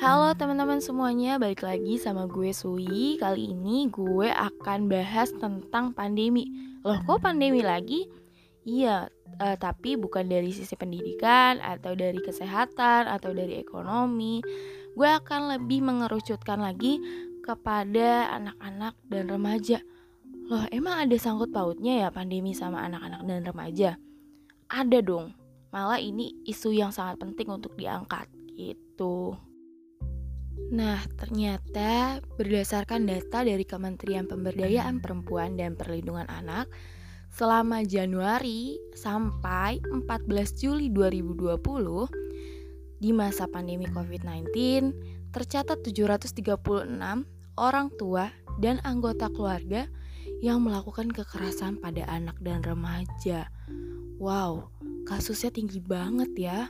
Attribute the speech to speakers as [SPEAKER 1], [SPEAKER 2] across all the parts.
[SPEAKER 1] Halo teman-teman semuanya, balik lagi sama gue Sui. Kali ini gue akan bahas tentang pandemi. Loh, kok pandemi lagi? Iya, uh, tapi bukan dari sisi pendidikan atau dari kesehatan atau dari ekonomi. Gue akan lebih mengerucutkan lagi kepada anak-anak dan remaja. Loh, emang ada sangkut pautnya ya pandemi sama anak-anak dan remaja? Ada dong. Malah ini isu yang sangat penting untuk diangkat gitu. Nah, ternyata berdasarkan data dari Kementerian Pemberdayaan Perempuan dan Perlindungan Anak, selama Januari sampai 14 Juli 2020 di masa pandemi COVID-19 tercatat 736 orang tua dan anggota keluarga yang melakukan kekerasan pada anak dan remaja. Wow, kasusnya tinggi banget ya.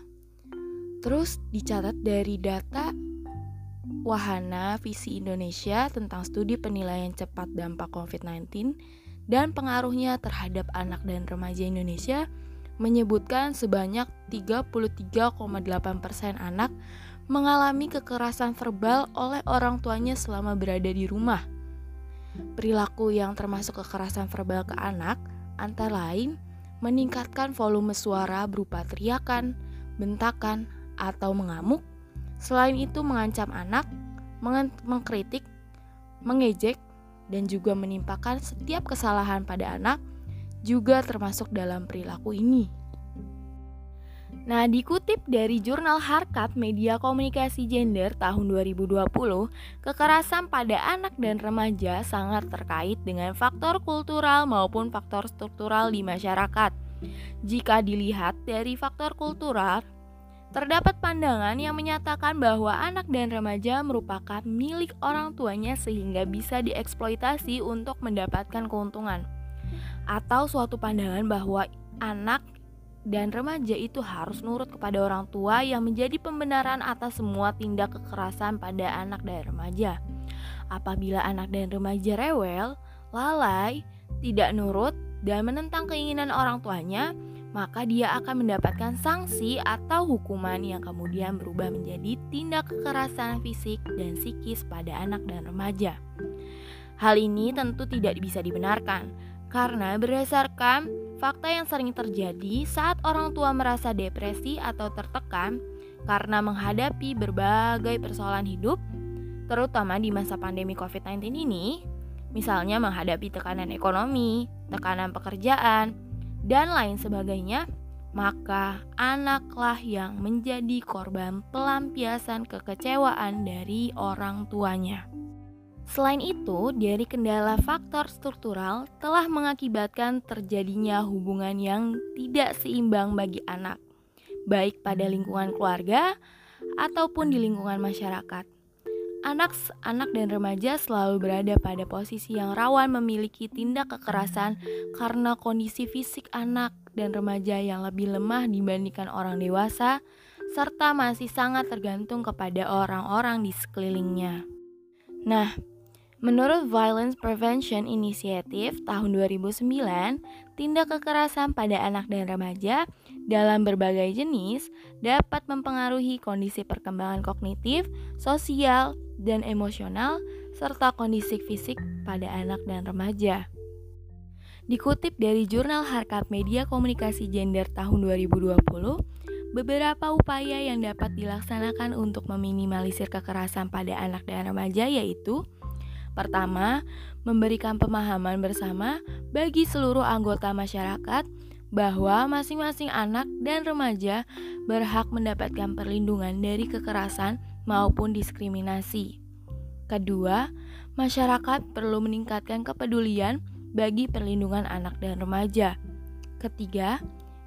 [SPEAKER 1] Terus dicatat dari data Wahana Visi Indonesia tentang studi penilaian cepat dampak COVID-19 dan pengaruhnya terhadap anak dan remaja Indonesia menyebutkan sebanyak 33,8% anak mengalami kekerasan verbal oleh orang tuanya selama berada di rumah. Perilaku yang termasuk kekerasan verbal ke anak antara lain meningkatkan volume suara berupa teriakan, bentakan, atau mengamuk, Selain itu mengancam anak, mengkritik, mengejek, dan juga menimpakan setiap kesalahan pada anak juga termasuk dalam perilaku ini. Nah, dikutip dari jurnal Harkat Media Komunikasi Gender tahun 2020, kekerasan pada anak dan remaja sangat terkait dengan faktor kultural maupun faktor struktural di masyarakat. Jika dilihat dari faktor kultural, Terdapat pandangan yang menyatakan bahwa anak dan remaja merupakan milik orang tuanya sehingga bisa dieksploitasi untuk mendapatkan keuntungan. Atau suatu pandangan bahwa anak dan remaja itu harus nurut kepada orang tua yang menjadi pembenaran atas semua tindak kekerasan pada anak dan remaja. Apabila anak dan remaja rewel, lalai, tidak nurut, dan menentang keinginan orang tuanya, maka dia akan mendapatkan sanksi atau hukuman yang kemudian berubah menjadi tindak kekerasan fisik dan psikis pada anak dan remaja. Hal ini tentu tidak bisa dibenarkan karena berdasarkan fakta yang sering terjadi saat orang tua merasa depresi atau tertekan karena menghadapi berbagai persoalan hidup, terutama di masa pandemi COVID-19 ini, misalnya menghadapi tekanan ekonomi, tekanan pekerjaan, dan lain sebagainya, maka anaklah yang menjadi korban pelampiasan kekecewaan dari orang tuanya. Selain itu, dari kendala faktor struktural telah mengakibatkan terjadinya hubungan yang tidak seimbang bagi anak, baik pada lingkungan keluarga ataupun di lingkungan masyarakat. Anak, anak dan remaja selalu berada pada posisi yang rawan memiliki tindak kekerasan karena kondisi fisik anak dan remaja yang lebih lemah dibandingkan orang dewasa, serta masih sangat tergantung kepada orang-orang di sekelilingnya. Nah, Menurut Violence Prevention Initiative tahun 2009, tindak kekerasan pada anak dan remaja dalam berbagai jenis dapat mempengaruhi kondisi perkembangan kognitif, sosial, dan emosional serta kondisi fisik pada anak dan remaja. Dikutip dari jurnal Harkat Media Komunikasi Gender tahun 2020, beberapa upaya yang dapat dilaksanakan untuk meminimalisir kekerasan pada anak dan remaja yaitu Pertama, memberikan pemahaman bersama bagi seluruh anggota masyarakat bahwa masing-masing anak dan remaja berhak mendapatkan perlindungan dari kekerasan maupun diskriminasi. Kedua, masyarakat perlu meningkatkan kepedulian bagi perlindungan anak dan remaja. Ketiga,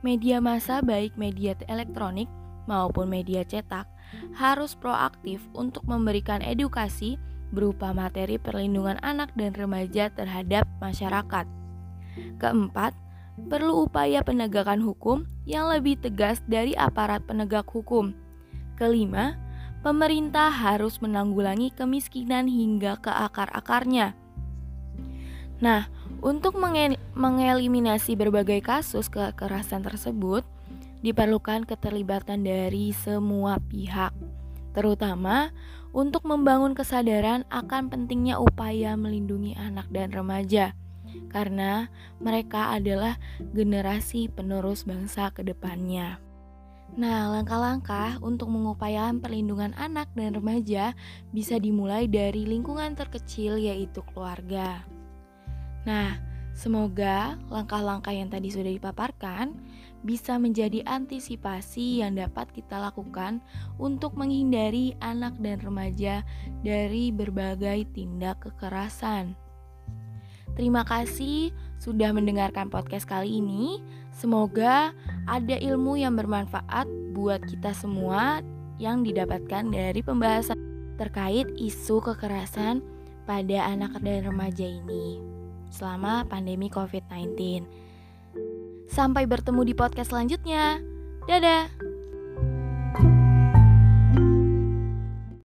[SPEAKER 1] media massa baik media elektronik maupun media cetak harus proaktif untuk memberikan edukasi berupa materi perlindungan anak dan remaja terhadap masyarakat. Keempat, perlu upaya penegakan hukum yang lebih tegas dari aparat penegak hukum. Kelima, pemerintah harus menanggulangi kemiskinan hingga ke akar-akarnya. Nah, untuk mengeliminasi berbagai kasus kekerasan tersebut, diperlukan keterlibatan dari semua pihak terutama untuk membangun kesadaran akan pentingnya upaya melindungi anak dan remaja, karena mereka adalah generasi penerus bangsa ke depannya. Nah, langkah-langkah untuk mengupayakan perlindungan anak dan remaja bisa dimulai dari lingkungan terkecil, yaitu keluarga. Nah, semoga langkah-langkah yang tadi sudah dipaparkan bisa menjadi antisipasi yang dapat kita lakukan untuk menghindari anak dan remaja dari berbagai tindak kekerasan. Terima kasih sudah mendengarkan podcast kali ini. Semoga ada ilmu yang bermanfaat buat kita semua yang didapatkan dari pembahasan terkait isu kekerasan pada anak dan remaja ini selama pandemi COVID-19. Sampai bertemu di podcast selanjutnya. Dadah.